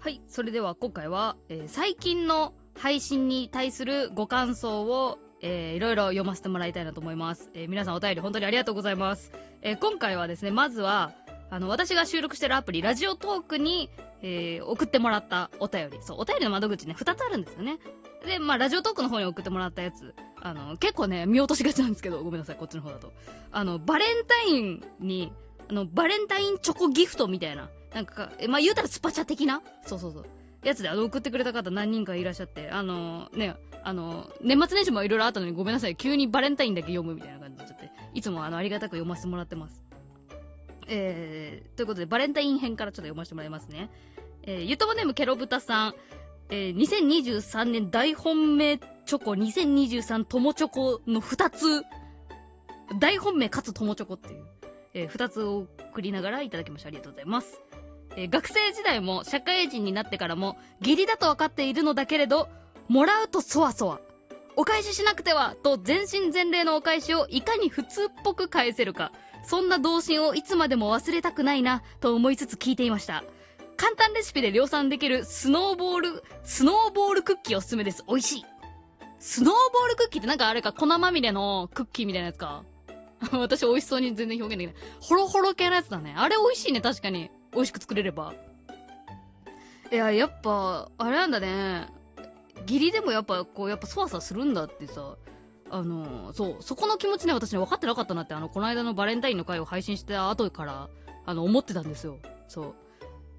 はい、それでは今回は、えー最近の配信に対するご感想を、えーいろいろ読ませてもらいたいなと思います。えー皆さんお便り本当にありがとうございます。えー今回はですね、まずは、あの、私が収録してるアプリ、ラジオトークに、えー送ってもらったお便り。そう、お便りの窓口ね、二つあるんですよね。で、まあ、ラジオトークの方に送ってもらったやつ。あの、結構ね、見落としがちなんですけど、ごめんなさい、こっちの方だと。あの、バレンタインに、あの、バレンタインチョコギフトみたいな。なんか、まあ、言うたらスパチャ的な？そうそうそう。やつで、あの、送ってくれた方何人かいらっしゃって、あの、ね、あの、年末年始もいろいろあったのにごめんなさい。急にバレンタインだけ読むみたいな感じになっちゃって、いつもあの、ありがたく読ませてもらってます。えー、ということで、バレンタイン編からちょっと読ませてもらいますね。えー、ゆともネームケロブタさん、えー、2023年大本命チョコ2023友チョコの2つ、大本命かつ友チョコっていう、えー、2つを送りながらいただきました。ありがとうございます。えー学生時代も社会人になってからも義理だと分かっているのだけれど、もらうとそわそわ。お返ししなくてはと全身全霊のお返しをいかに普通っぽく返せるか。そんな童心をいつまでも忘れたくないなと思いつつ聞いていました。簡単レシピで量産できるスノーボール、スノーボールクッキーおすすめです。美味しい。スノーボールクッキーってなんかあれか粉まみれのクッキーみたいなやつか。私美味しそうに全然表現できない。ホロホロ系のやつだね。あれ美味しいね、確かに。美味しく作れれば。いや、やっぱ、あれなんだね。義理でもやっぱ、こう、やっぱそわそわするんだってさ。あの、そう、そこの気持ちね、私ね、分かってなかったなって、あの、この間のバレンタインの回を配信した後から、あの、思ってたんですよ。そう。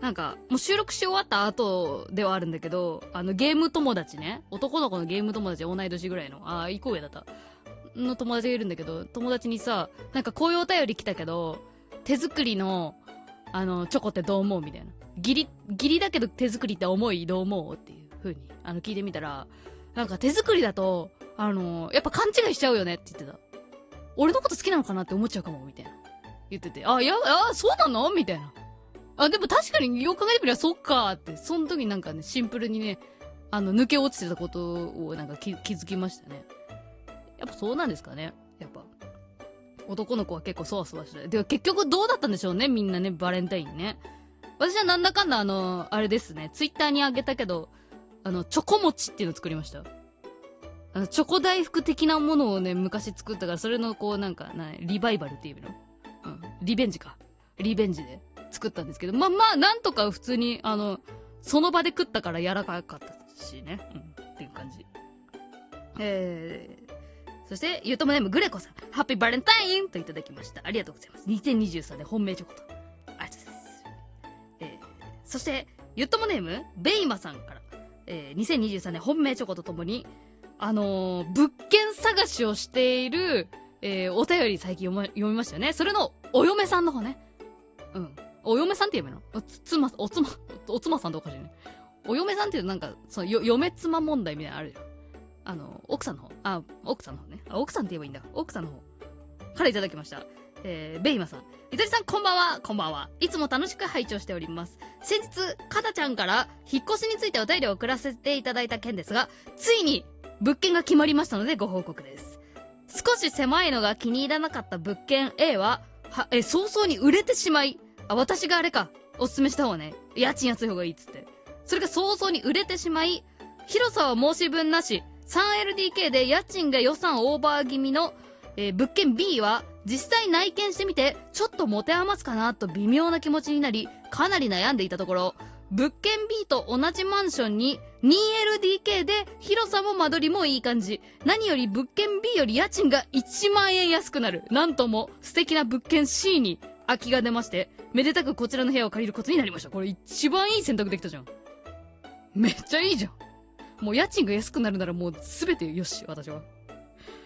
なんか、もう収録し終わった後ではあるんだけど、あの、ゲーム友達ね、男の子のゲーム友達、同い年ぐらいの、あー、行こうやだった。の友達がいるんだけど、友達にさ、なんかこういうお便り来たけど、手作りの、あの、チョコってどう思うみたいな。ギリ、ギリだけど手作りって思いどう思うっていう風に、あの、聞いてみたら、なんか手作りだと、あの、やっぱ勘違いしちゃうよねって言ってた。俺のこと好きなのかなって思っちゃうかも、みたいな。言ってて、あ、いや、あ、そうなの？みたいな。あ、でも確かによく考えてみればそっかーって、その時なんかね、シンプルにね、あの、抜け落ちてたことをなんか気気づきましたね。やっぱそうなんですかね。やっぱ。男の子は結構そわそわして。で、結局どうだったんでしょうね、みんなね、バレンタインね。私はなんだかんだあの、あれですね、ツイッターにあげたけど、あの、チョコ餅っていうの作りました。あの、チョコ大福的なものをね、昔作ったから、それのこう、なんか、なリバイバルっていうの？うん。リベンジか。リベンジで作ったんですけど、まあまあ、なんとか普通に、あの、その場で食ったから柔らかかったしね。うん。っていう感じ。えー、そして、ゆうともネームグレコさん、ハッピーバレンタインといただきました。ありがとうございます。2023年本命チョコと。ありがとうございます。えー、そして、ゆっともネーム、ベイマさんから、えー、2023年本命チョコとともに、あのー物件探しをしている、えーお便り最近読ま読みましたよね。それの、お嫁さんの方ね。うん。お嫁さんって言えばいいのおつ、妻、お妻、お妻さんとおかしいね。お嫁さんっていうとなんか、その、よ、嫁妻問題みたいなのあるじゃん。あの、奥さんの方。あ、奥さんの方ね。あ、奥さんって言えばいいんだ。奥さんの方。からいただきました。えー、ベイマさん。ゆとりさん、こんばんは。こんばんは。いつも楽しく拝聴しております。先日、かたちゃんから、引っ越しについてお便りを送らせていただいた件ですが、ついに、物件が決まりましたのでご報告です。少し狭いのが気に入らなかった物件 A は、は、え、早々に売れてしまい、あ、私があれか、おすすめした方がね。家賃安い方がいいっつって。それが早々に売れてしまい、広さは申し分なし、3LDK で家賃が予算オーバー気味の、えー物件 B は、実際内見してみて、ちょっと持て余すかなと微妙な気持ちになり、かなり悩んでいたところ、物件 B と同じマンションに 2LDK で広さも間取りもいい感じ。何より物件 B より家賃が1万円安くなる。なんとも素敵な物件 C に空きが出まして、めでたくこちらの部屋を借りることになりました。これ一番いい選択できたじゃん。めっちゃいいじゃん。もう家賃が安くなるならもう全てよし、私は。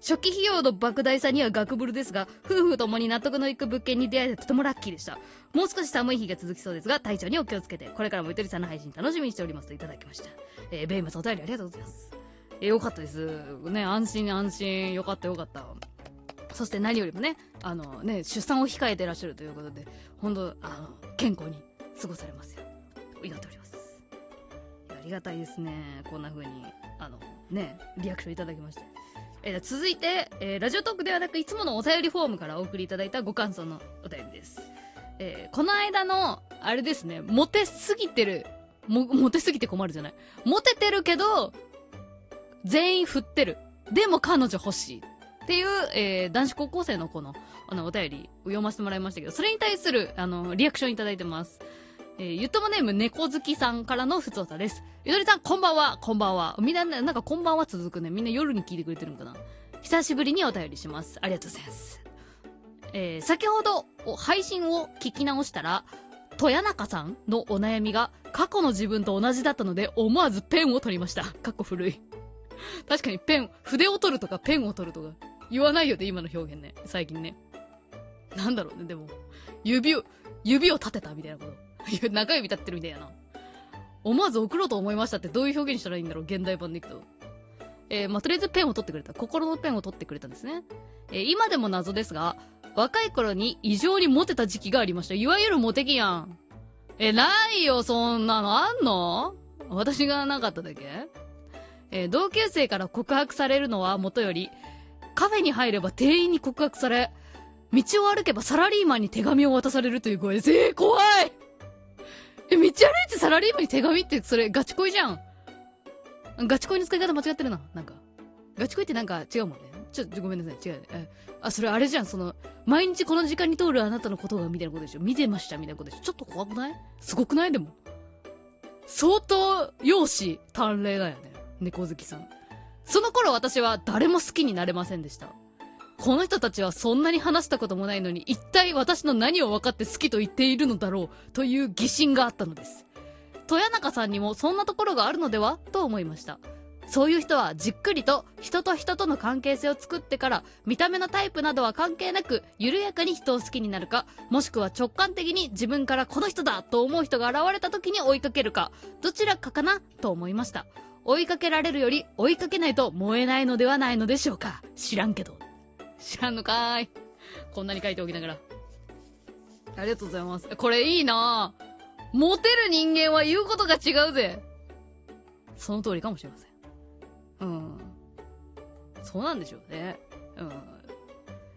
初期費用の莫大さには学ぶるですが、夫婦ともに納得のいく物件に出会えてとてもラッキーでした。もう少し寒い日が続きそうですが、体調にお気をつけて、これからもゆとりさんの配信楽しみにしておりますといただきました。えー、ベイマさんお便りありがとうございます。えーよかったです。ね、安心安心。よかったよかった。そして何よりもね、あのね、出産を控えてらっしゃるということで、本当あの、健康に過ごされますよ。祈っております。ありがたいですね。こんな風に、あの、ね、リアクションいただきまして。えー続いて、えーラジオトークではなくいつものお便りフォームからお送りいただいたご感想のお便りです。えーこの間の、あれですね、モテすぎてるも、モテすぎて困るじゃない？モテてるけど、全員振ってる。でも彼女欲しい。っていう、えー、男子高校生の子の、あの、お便りを読ませてもらいましたけど、それに対する、あの、リアクションいただいてます。えー、ゆともネーム猫好きさんからのふつおたです。ゆとりさん、こんばんは、こんばんは。みんな、なんかこんばんは続くね。みんな夜に聞いてくれてるのかな？久しぶりにお便りします。ありがとうございます。えー、先ほど、配信を聞き直したら、豊中さんのお悩みが過去の自分と同じだったので思わずペンを取りました。かっこ古い。確かにペン、筆を取るとかペンを取るとか言わないよね、今の表現ね。最近ね。なんだろうね、でも。指を、指を立てたみたいなこと。中指立ってるみたいやな。思わず送ろうと思いましたってどういう表現したらいいんだろう、現代版でいくと。えー、まあ、とりあえずペンを取ってくれた。心のペンを取ってくれたんですね。えー、今でも謎ですが、若い頃に異常にモテた時期がありました。いわゆるモテ期やん。え、ないよ、そんなの。あんの？私がなかっただけ？えー、同級生から告白されるのはもとより、カフェに入れば店員に告白され、道を歩けばサラリーマンに手紙を渡されるという声です。えー、怖いえ、道歩いてサラリーマンに手紙ってそれガチ恋じゃん。ガチ恋の使い方間違ってるな。なんか。ガチ恋ってなんか違うもんね。ちょっとごめんなさい。違う。え、あ、それあれじゃん。その、毎日この時間に通るあなたのことがみたいなことでしょ。見てましたみたいなことでしょ。ちょっと怖くない？すごくない？でも。相当、容姿、短麗だよね。猫好きさん。その頃私は誰も好きになれませんでした。この人たちはそんなに話したこともないのに、一体私の何を分かって好きと言っているのだろう、という疑心があったのです。豊中さんにもそんなところがあるのではと思いました。そういう人はじっくりと人と人との関係性を作ってから見た目のタイプなどは関係なく緩やかに人を好きになるかもしくは直感的に自分からこの人だと思う人が現れた時に追いかけるかどちらかかなと思いました追いかけられるより追いかけないと燃えないのではないのでしょうか知らんけど知らんのかーいこんなに書いておきながらありがとうございますこれいいなモテる人間は言うことが違うぜその通りかもしれませんうん。そうなんでしょうね。うん。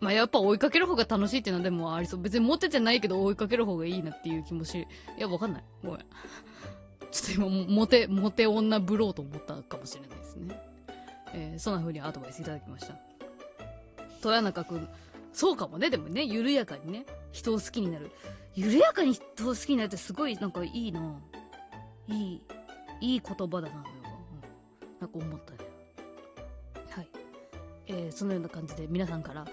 まあ、やっぱ追いかける方が楽しいっていうのはでもありそう。別にモテてないけど追いかける方がいいなっていう気もし、いや、わかんない。ごめん。ちょっと今、モテ、モテ女ぶろうと思ったかもしれないですね。えー、そんな風にアドバイスいただきました。豊中くん、そうかもね、でもね、緩やかにね、人を好きになる。緩やかに人を好きになるってすごいなんかいいな。いい、いい言葉だな、なんか思ったね。はい。えー、そのような感じで皆さんから、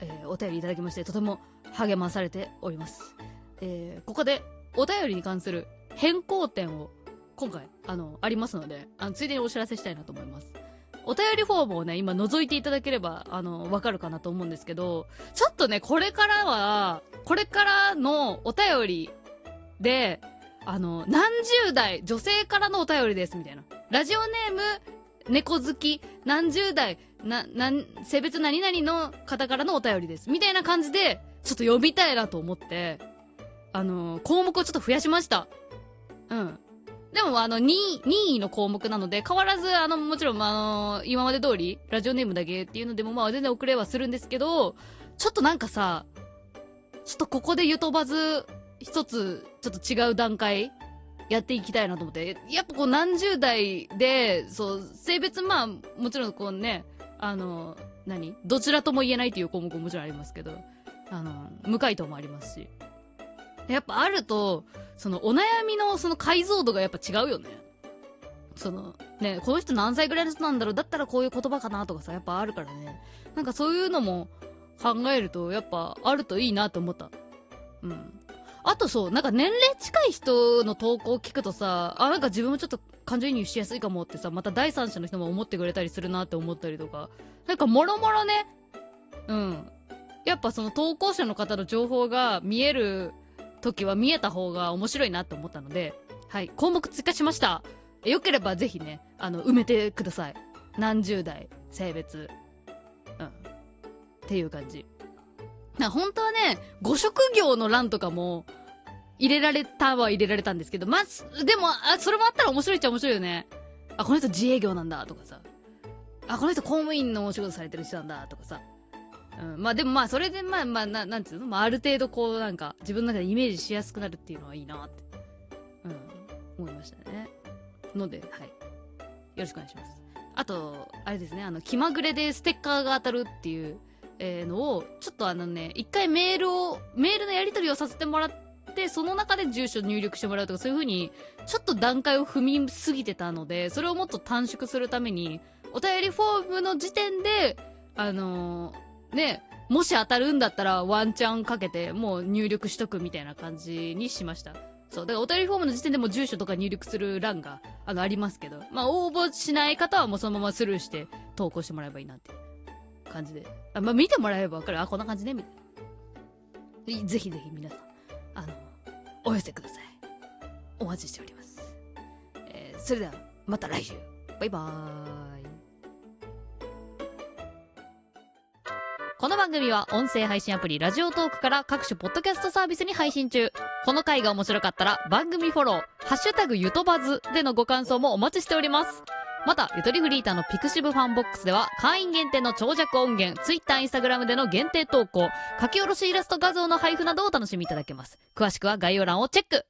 えー、お便りいただきましてとても励まされております、えー、ここでお便りに関する変更点を今回あのありますのであのついでにお知らせしたいなと思います。お便りフォームをね、今覗いていただければ、あの、わかるかなと思うんですけど、ちょっとね、これからは、これからのお便りで、あの、何十代、女性からのお便りです、みたいな。ラジオネーム、猫好き、何十代、な、な、性別何々の方からのお便りです。みたいな感じで、ちょっと読みたいなと思って、あの、項目をちょっと増やしました。うん。でも、あの、2位、2位の項目なので、変わらず、あの、もちろん、あの、今まで通り、ラジオネームだけっていうのでも、まあ、全然遅れはするんですけど、ちょっとなんかさ、ちょっとここでゆとばず、一つ、ちょっと違う段階やっていきたいなと思って。やっぱこう何十代で、そう、性別まあ、もちろんこうね、あの、何？どちらとも言えないっていう項目ももちろんありますけど、あの、無回答もありますし。やっぱあると、そのお悩みのその解像度がやっぱ違うよね。その、ね、この人何歳ぐらいの人なんだろうだったらこういう言葉かなとかさ、やっぱあるからね。なんかそういうのも考えると、やっぱあるといいなと思った。うん。あとそう、なんか年齢近い人の投稿を聞くとさ、あ、なんか自分もちょっと感情移入しやすいかもってさ、また第三者の人も思ってくれたりするなって思ったりとか、なんかもろもろね、うん。やっぱその投稿者の方の情報が見える時は見えた方が面白いなって思ったので、はい、項目追加しました。よければぜひね、あの、埋めてください。何十代、性別、うん。っていう感じ。な本当はね、ご職業の欄とかも、入れられたは入れられたんですけど、まあ、でも、あ、それもあったら面白いっちゃ面白いよね。あ、この人自営業なんだ、とかさ。あ、この人公務員のお仕事されてる人なんだ、とかさ。うん、まあでもまあ、それでまあまあ、ななんていうの？まあある程度こう、なんか、自分の中でイメージしやすくなるっていうのはいいなって、うん、思いましたね。ので、はい。よろしくお願いします。あと、あれですね、あの、気まぐれでステッカーが当たるっていう、えーのを、ちょっとあのね、一回メールを、メールのやり取りをさせてもらって、その中で住所入力してもらうとか、そういう風に、ちょっと段階を踏みすぎてたので、それをもっと短縮するために、お便りフォームの時点で、あのーね、もし当たるんだったらワンチャンかけて、もう入力しとくみたいな感じにしました。そう。だからお便りフォームの時点でも住所とか入力する欄が、あの、ありますけど、まあ、応募しない方はもうそのままスルーして投稿してもらえばいいなっていう感じで。あまあ、見てもらえばわかる。あ、こんな感じね、みたいな。ぜひぜひ皆さん、あの、お寄せください。お待ちしております。えーそれでは、また来週。バイバーイ。この番組は音声配信アプリ Radiotalk から各種ポッドキャストサービスに配信中。この回が面白かったら番組フォロー、ハッシュタグゆとばずでのご感想もお待ちしております。また、ゆとりフリーターの pixivFANBOX では会員限定の長尺音源、ツイッター、インスタグラムでの限定投稿、書き下ろしイラスト画像の配布などをお楽しみいただけます。詳しくは概要欄をチェック